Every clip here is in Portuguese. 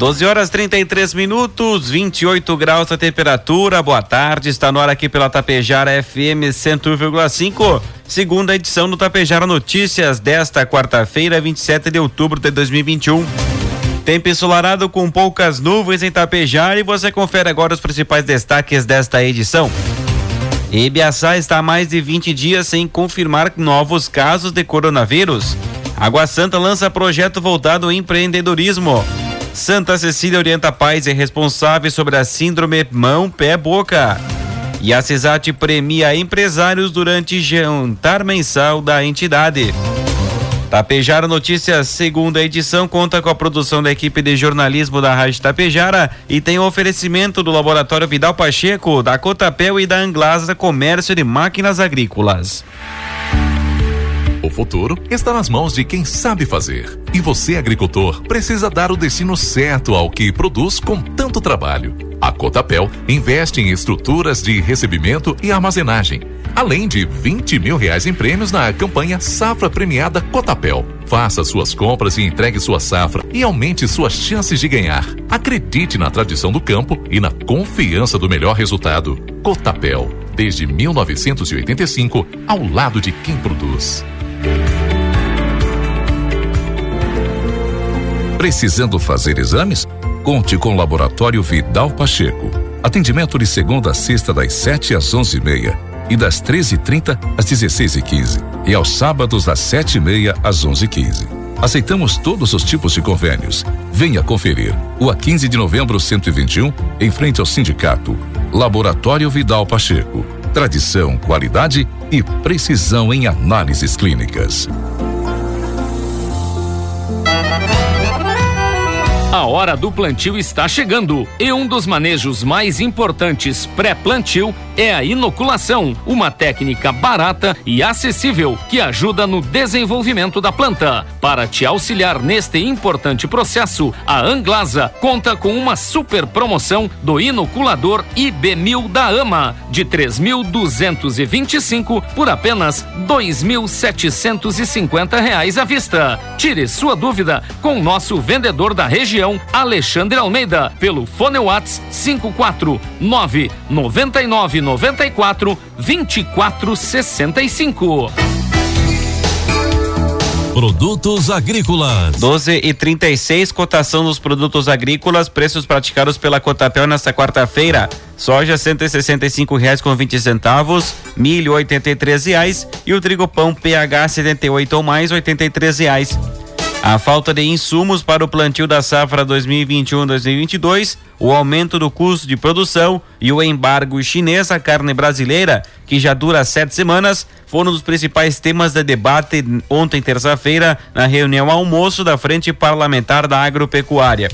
12 horas 33 minutos, 28 graus a temperatura. Boa tarde, está no ar aqui pela Tapejara FM 101,5. Segunda edição do Tapejara Notícias desta quarta-feira, 27 de outubro de 2021. Tempo ensolarado com poucas nuvens em Tapejara e você confere agora os principais destaques desta edição. Ibiaçá está há mais de 20 dias sem confirmar novos casos de coronavírus. Água Santa lança projeto voltado ao empreendedorismo. Santa Cecília orienta pais e responsáveis sobre a síndrome mão-pé-boca. E a CESAT premia empresários durante jantar mensal da entidade. Tapejara Notícias, segunda edição, conta com a produção da equipe de jornalismo da Rádio Tapejara e tem o oferecimento do Laboratório Vidal Pacheco, da Cotapel e da Anglasa Comércio de Máquinas Agrícolas. O futuro está nas mãos de quem sabe fazer. E você, agricultor, precisa dar o destino certo ao que produz com tanto trabalho. A Cotapel investe em estruturas de recebimento e armazenagem, além de 20 mil reais em prêmios na campanha Safra Premiada Cotapel. Faça suas compras e entregue sua safra e aumente suas chances de ganhar. Acredite na tradição do campo e na confiança do melhor resultado. Cotapel, desde 1985, ao lado de quem produz. Precisando fazer exames? Conte com o Laboratório Vidal Pacheco. Atendimento de segunda a sexta das 7 às 11h30 e, das 13h30 às 16h15 e, aos sábados das 7h30 às 11h15. Aceitamos todos os tipos de convênios. Venha conferir. O a 15 de novembro 121, em frente ao sindicato. Laboratório Vidal Pacheco. Tradição, qualidade e precisão em análises clínicas. A hora do plantio está chegando e um dos manejos mais importantes pré-plantio é a inoculação, uma técnica barata e acessível que ajuda no desenvolvimento da planta. Para te auxiliar neste importante processo, a Anglasa conta com uma super promoção do inoculador IB1000 da AMA de 3.225 por apenas 2.750 reais à vista. Tire sua dúvida com o nosso vendedor da região, Alexandre Almeida, pelo Fone Whats 549 99 94 24 65. Produtos agrícolas. 12 e 36, cotação dos produtos agrícolas, preços praticados pela Cotapel nesta quarta-feira. Soja cento e reais com 20 centavos, milho oitenta e reais e o trigo pão PH 78 ou mais oitenta e reais. A falta de insumos para o plantio da safra 2021-2022, o aumento do custo de produção e o embargo chinês à carne brasileira, que já dura sete semanas, foram os principais temas de debate ontem, terça-feira, na reunião almoço da Frente Parlamentar da Agropecuária.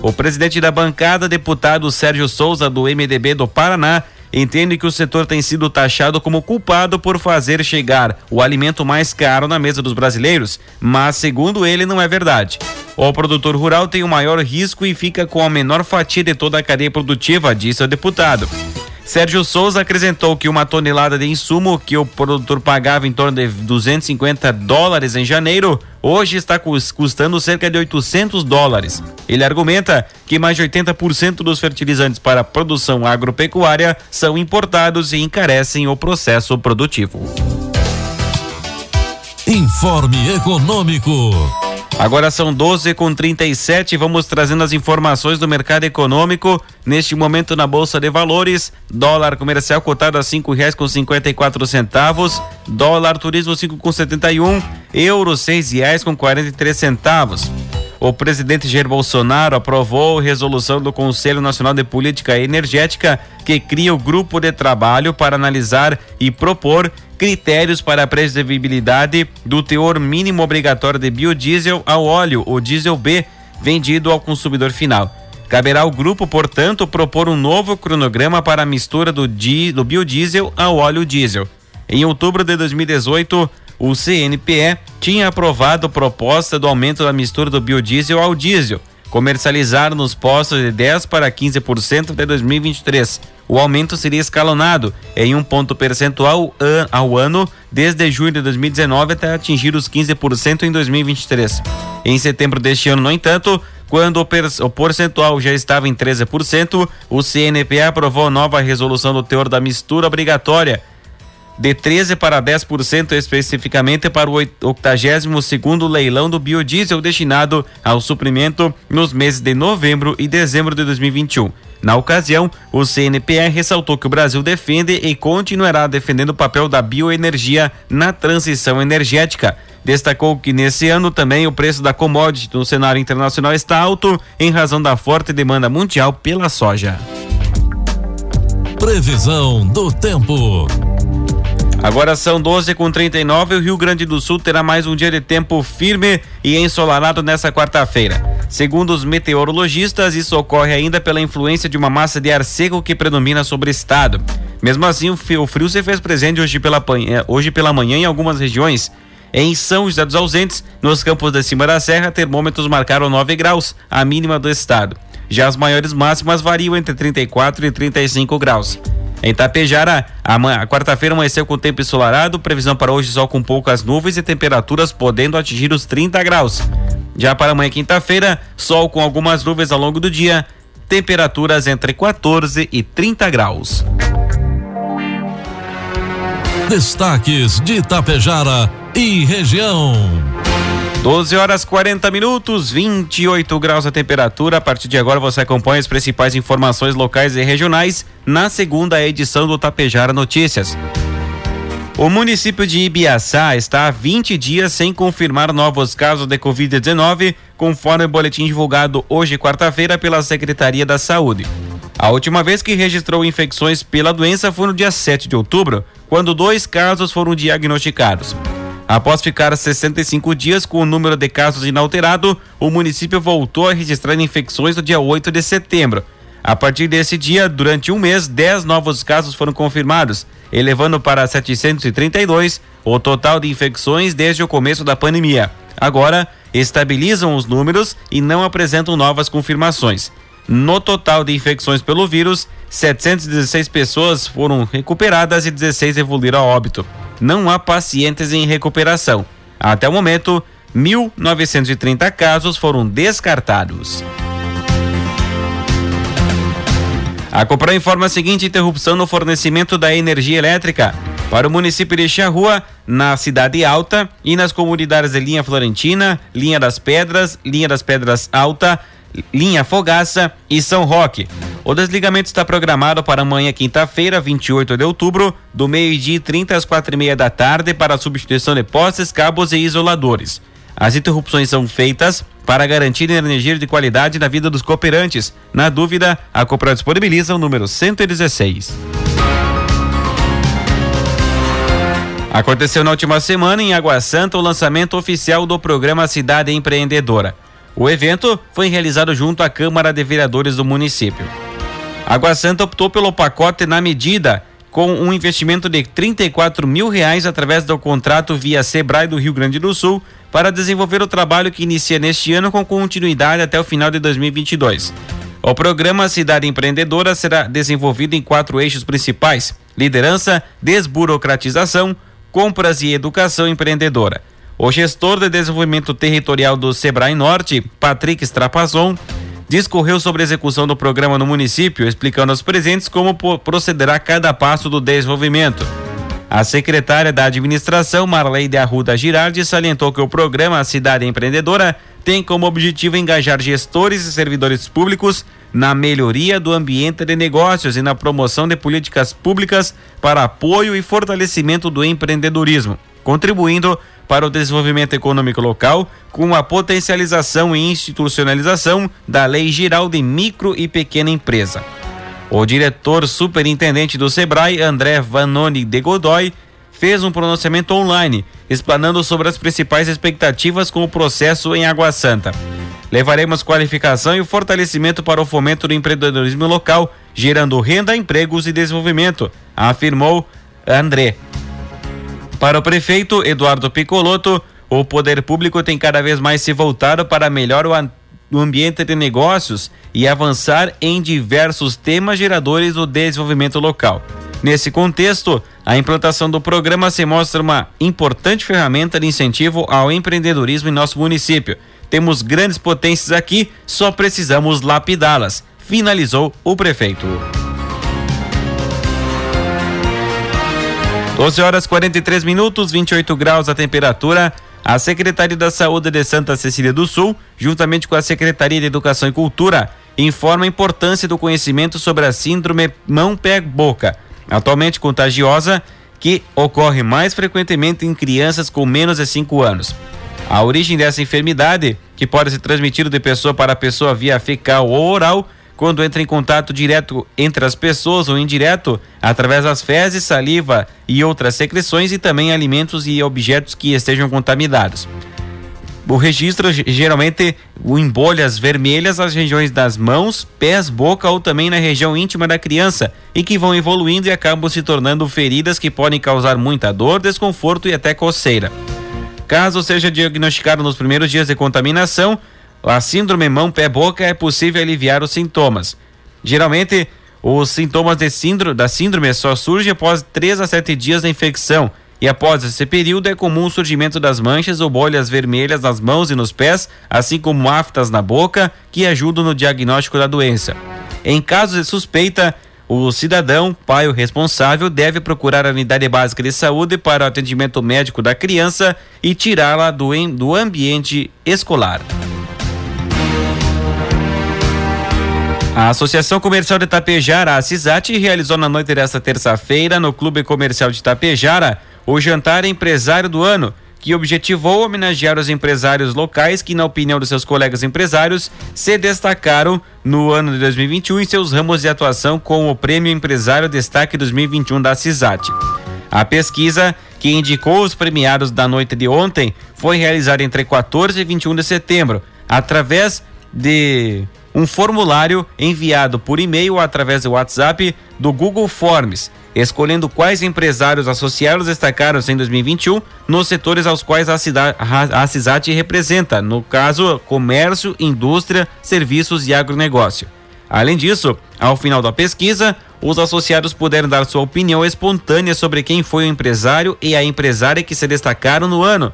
O presidente da bancada, deputado Sérgio Souza, do MDB do Paraná, entende que o setor tem sido taxado como culpado por fazer chegar o alimento mais caro na mesa dos brasileiros, mas segundo ele não é verdade. O produtor rural tem o maior risco e fica com a menor fatia de toda a cadeia produtiva, disse o deputado. Sérgio Souza acrescentou que uma tonelada de insumo que o produtor pagava em torno de 250 dólares em janeiro, hoje está custando cerca de 800 dólares. Ele argumenta que mais de 80% dos fertilizantes para a produção agropecuária são importados e encarecem o processo produtivo. Informe Econômico. Agora são 12 com 37. Vamos trazendo as informações do mercado econômico. Neste momento na Bolsa de Valores, dólar comercial cotado a cinco reais com cinquenta e quatro centavos, dólar turismo cinco com setenta e um, euro seis reais com quarenta e três centavos. O presidente Jair Bolsonaro aprovou resolução do Conselho Nacional de Política Energética que cria o grupo de trabalho para analisar e propor critérios para a previsibilidade do teor mínimo obrigatório de biodiesel ao óleo, o diesel B, vendido ao consumidor final. Caberá ao grupo, portanto, propor um novo cronograma para a mistura do, di, do biodiesel ao óleo diesel. Em outubro de 2018, o CNPE tinha aprovado proposta do aumento da mistura do biodiesel ao diesel, comercializar nos postos de 10 para 15% de 2023. O aumento seria escalonado em um ponto percentual ao ano desde junho de 2019 até atingir os 15% em 2023. Em setembro deste ano, no entanto, quando o percentual já estava em 13%, o CNPE aprovou nova resolução do teor da mistura obrigatória de 13 para 10% especificamente para o 82º leilão do biodiesel destinado ao suprimento nos meses de novembro e dezembro de 2021. Na ocasião, o CNPE ressaltou que o Brasil defende e continuará defendendo o papel da bioenergia na transição energética. Destacou que nesse ano também o preço da commodity no cenário internacional está alto em razão da forte demanda mundial pela soja. Previsão do tempo. Agora são 12 com 39 o Rio Grande do Sul terá mais um dia de tempo firme e ensolarado nessa quarta-feira. Segundo os meteorologistas, isso ocorre ainda pela influência de uma massa de ar seco que predomina sobre o estado. Mesmo assim, o frio se fez presente hoje pela, eh, hoje pela manhã em algumas regiões. Em São José dos Ausentes, nos campos de cima da serra, termômetros marcaram 9 graus, a mínima do estado. Já as maiores máximas variam entre 34 e 35 graus. Em Tapejara, a, quarta-feira amanheceu com tempo ensolarado, previsão para hoje sol com poucas nuvens e temperaturas podendo atingir os 30 graus. Já para amanhã, quinta-feira, sol com algumas nuvens ao longo do dia, temperaturas entre 14 e 30 graus. Destaques de Tapejara e região. 12 horas 40 minutos, 28 graus a temperatura. A partir de agora você acompanha as principais informações locais e regionais na segunda edição do Tapejara Notícias. O município de Ibiaçá está há 20 dias sem confirmar novos casos de Covid-19, conforme o boletim divulgado hoje, quarta-feira, pela Secretaria da Saúde. A última vez que registrou infecções pela doença foi no dia 7 de outubro, quando dois casos foram diagnosticados. Após ficar 65 dias com o número de casos inalterado, o município voltou a registrar infecções no dia 8 de setembro. A partir desse dia, durante um mês, 10 novos casos foram confirmados, elevando para 732 o total de infecções desde o começo da pandemia. Agora, estabilizam os números e não apresentam novas confirmações. No total de infecções pelo vírus, 716 pessoas foram recuperadas e 16 evoluíram a óbito não há pacientes em recuperação. Até o momento, 1.930 casos foram descartados. A Copran informa a seguinte interrupção no fornecimento da energia elétrica para o município de Charrua, na Cidade Alta e nas comunidades de Linha Florentina, Linha das Pedras, Linha das Pedras Alta, Linha Fogaça e São Roque. O desligamento está programado para amanhã, quinta-feira, 28 de outubro, do meio-dia e 30 às quatro e meia da tarde, para a substituição de postes, cabos e isoladores. As interrupções são feitas para garantir energia de qualidade na vida dos cooperantes. Na dúvida, a Copra disponibiliza o número 116. Aconteceu na última semana em Água Santa o lançamento oficial do programa Cidade Empreendedora. O evento foi realizado junto à Câmara de Vereadores do município. Água Santa optou pelo pacote na medida, com um investimento de 34 mil reais através do contrato via Sebrae do Rio Grande do Sul para desenvolver o trabalho que inicia neste ano com continuidade até o final de 2022. O programa Cidade Empreendedora será desenvolvido em quatro eixos principais: liderança, desburocratização, compras e educação empreendedora. O gestor de desenvolvimento territorial do Sebrae Norte, Patrick Strapazon, discorreu sobre a execução do programa no município, explicando aos presentes como procederá cada passo do desenvolvimento. A secretária da administração, Marleide Arruda Girardi, salientou que o programa Cidade Empreendedora tem como objetivo engajar gestores e servidores públicos na melhoria do ambiente de negócios e na promoção de políticas públicas para apoio e fortalecimento do empreendedorismo, contribuindo para o desenvolvimento econômico local, com a potencialização e institucionalização da Lei Geral de Micro e Pequena Empresa. O diretor superintendente do Sebrae, André Vanoni de Godoy, fez um pronunciamento online, explanando sobre as principais expectativas com o processo em Água Santa. levaremos qualificação e fortalecimento para o fomento do empreendedorismo local, gerando renda, empregos e desenvolvimento, afirmou André. Para o prefeito Eduardo Picoloto, o poder público tem cada vez mais se voltado para melhor o ambiente de negócios e avançar em diversos temas geradores do desenvolvimento local. Nesse contexto, a implantação do programa se mostra uma importante ferramenta de incentivo ao empreendedorismo em nosso município. Temos grandes potências aqui, só precisamos lapidá-las, finalizou o prefeito. 12 horas 43 minutos, 28 graus a temperatura. A Secretaria da Saúde de Santa Cecília do Sul, juntamente com a Secretaria de Educação e Cultura, informa a importância do conhecimento sobre a síndrome mão-pé-boca, atualmente contagiosa, que ocorre mais frequentemente em crianças com menos de 5 anos. A origem dessa enfermidade, que pode ser transmitida de pessoa para pessoa via fecal ou oral, quando entra em contato direto entre as pessoas ou indireto, através das fezes, saliva e outras secreções e também alimentos e objetos que estejam contaminados. O registro geralmente em bolhas vermelhas nas regiões das mãos, pés, boca ou também na região íntima da criança e que vão evoluindo e acabam se tornando feridas que podem causar muita dor, desconforto e até coceira. Caso seja diagnosticado nos primeiros dias de contaminação, a síndrome mão-pé-boca é possível aliviar os sintomas. Geralmente, os sintomas de síndrome, da síndrome só surgem após 3 a 7 dias da infecção. E após esse período é comum o surgimento das manchas ou bolhas vermelhas nas mãos e nos pés, assim como aftas na boca, que ajudam no diagnóstico da doença. Em casos de suspeita, o cidadão, pai ou responsável, deve procurar a unidade básica de saúde para o atendimento médico da criança e tirá-la do, do ambiente escolar. A Associação Comercial de Tapejara, a CISAT, realizou na noite desta terça-feira, no Clube Comercial de Tapejara, o jantar empresário do ano, que objetivou homenagear os empresários locais que, na opinião dos seus colegas empresários, se destacaram no ano de 2021 em seus ramos de atuação com o Prêmio Empresário Destaque 2021 da CISAT. A pesquisa, que indicou os premiados da noite de ontem, foi realizada entre 14 e 21 de setembro, através de um formulário enviado por e-mail através do WhatsApp do Google Forms, escolhendo quais empresários associados destacaram-se em 2021 nos setores aos quais a, cidade, a CISAT representa, no caso, comércio, indústria, serviços e agronegócio. Além disso, ao final da pesquisa, os associados puderam dar sua opinião espontânea sobre quem foi o empresário e a empresária que se destacaram no ano,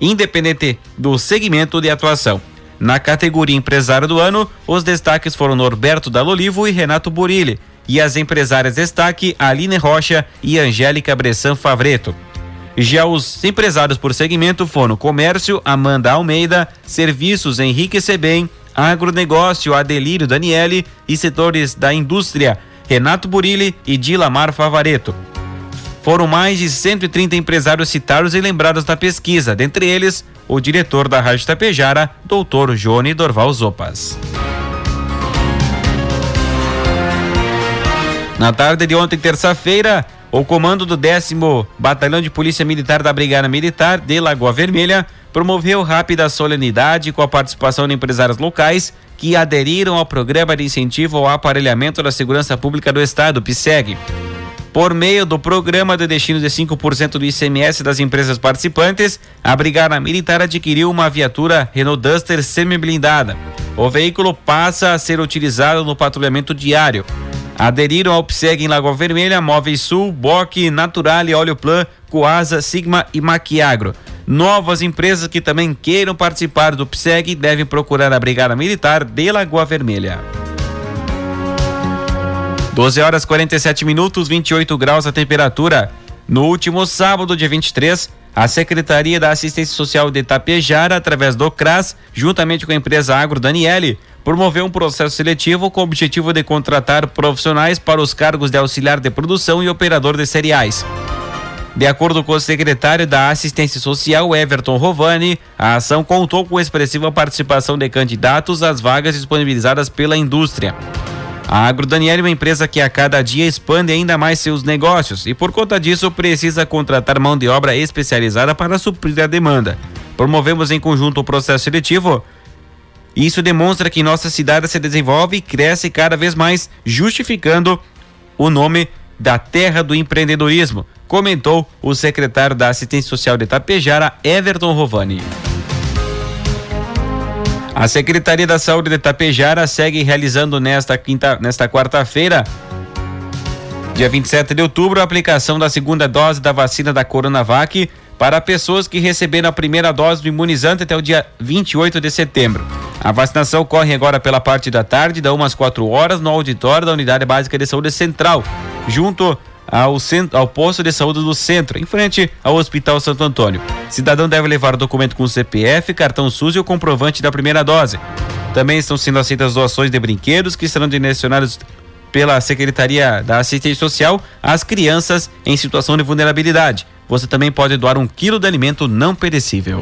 independente do segmento de atuação. Na categoria Empresário do Ano, os destaques foram Norberto Dalolivo e Renato Burilli. E as empresárias destaque Aline Rocha e Angélica Bressan Favreto. Já os empresários por segmento foram Comércio, Amanda Almeida, Serviços, Henrique Sebem, Agronegócio, Adelírio Daniele e setores da indústria, Renato Burilli e Dilamar Favareto. Foram mais de 130 empresários citados e lembrados da pesquisa, dentre eles o diretor da Rádio Tapejara, doutor Johnny Dorval Zopas. Na tarde de ontem, terça-feira, o comando do 10 Batalhão de Polícia Militar da Brigada Militar de Lagoa Vermelha promoveu rápida solenidade com a participação de empresários locais que aderiram ao programa de incentivo ao aparelhamento da segurança pública do estado, PSEG. Por meio do programa de destino de 5% do ICMS das empresas participantes, a Brigada Militar adquiriu uma viatura Renault Duster semi-blindada. O veículo passa a ser utilizado no patrulhamento diário. Aderiram ao PSEG em Lagoa Vermelha, Móveis Sul, Boque, Naturale, Óleo Plan, Coasa, Sigma e Maquiagro. Novas empresas que também queiram participar do PSEG devem procurar a Brigada Militar de Lagoa Vermelha. 12 horas 47 minutos, 28 graus a temperatura. No último sábado, dia 23, a Secretaria da Assistência Social de Itapejara, através do CRAS, juntamente com a empresa Agro Daniele, promoveu um processo seletivo com o objetivo de contratar profissionais para os cargos de auxiliar de produção e operador de cereais. De acordo com o secretário da Assistência Social, Everton Rovani, a ação contou com expressiva participação de candidatos às vagas disponibilizadas pela indústria. A Agro Daniel é uma empresa que a cada dia expande ainda mais seus negócios e por conta disso precisa contratar mão de obra especializada para suprir a demanda. Promovemos em conjunto o processo seletivo isso demonstra que nossa cidade se desenvolve e cresce cada vez mais, justificando o nome da terra do empreendedorismo, comentou o secretário da Assistência Social de Itapejara, Everton Rovani. A Secretaria da Saúde de Itapejara segue realizando nesta quinta, nesta quarta-feira, dia 27 de outubro, a aplicação da segunda dose da vacina da Coronavac para pessoas que receberam a primeira dose do imunizante até o dia 28 de setembro. A vacinação ocorre agora pela parte da tarde, da umas 4 horas, no auditório da Unidade Básica de Saúde Central, junto ao, centro, ao posto de saúde do centro, em frente ao Hospital Santo Antônio. Cidadão deve levar o documento com CPF, cartão SUS e o comprovante da primeira dose. Também estão sendo aceitas doações de brinquedos que serão direcionados pela Secretaria da Assistência Social às crianças em situação de vulnerabilidade. Você também pode doar um quilo de alimento não perecível.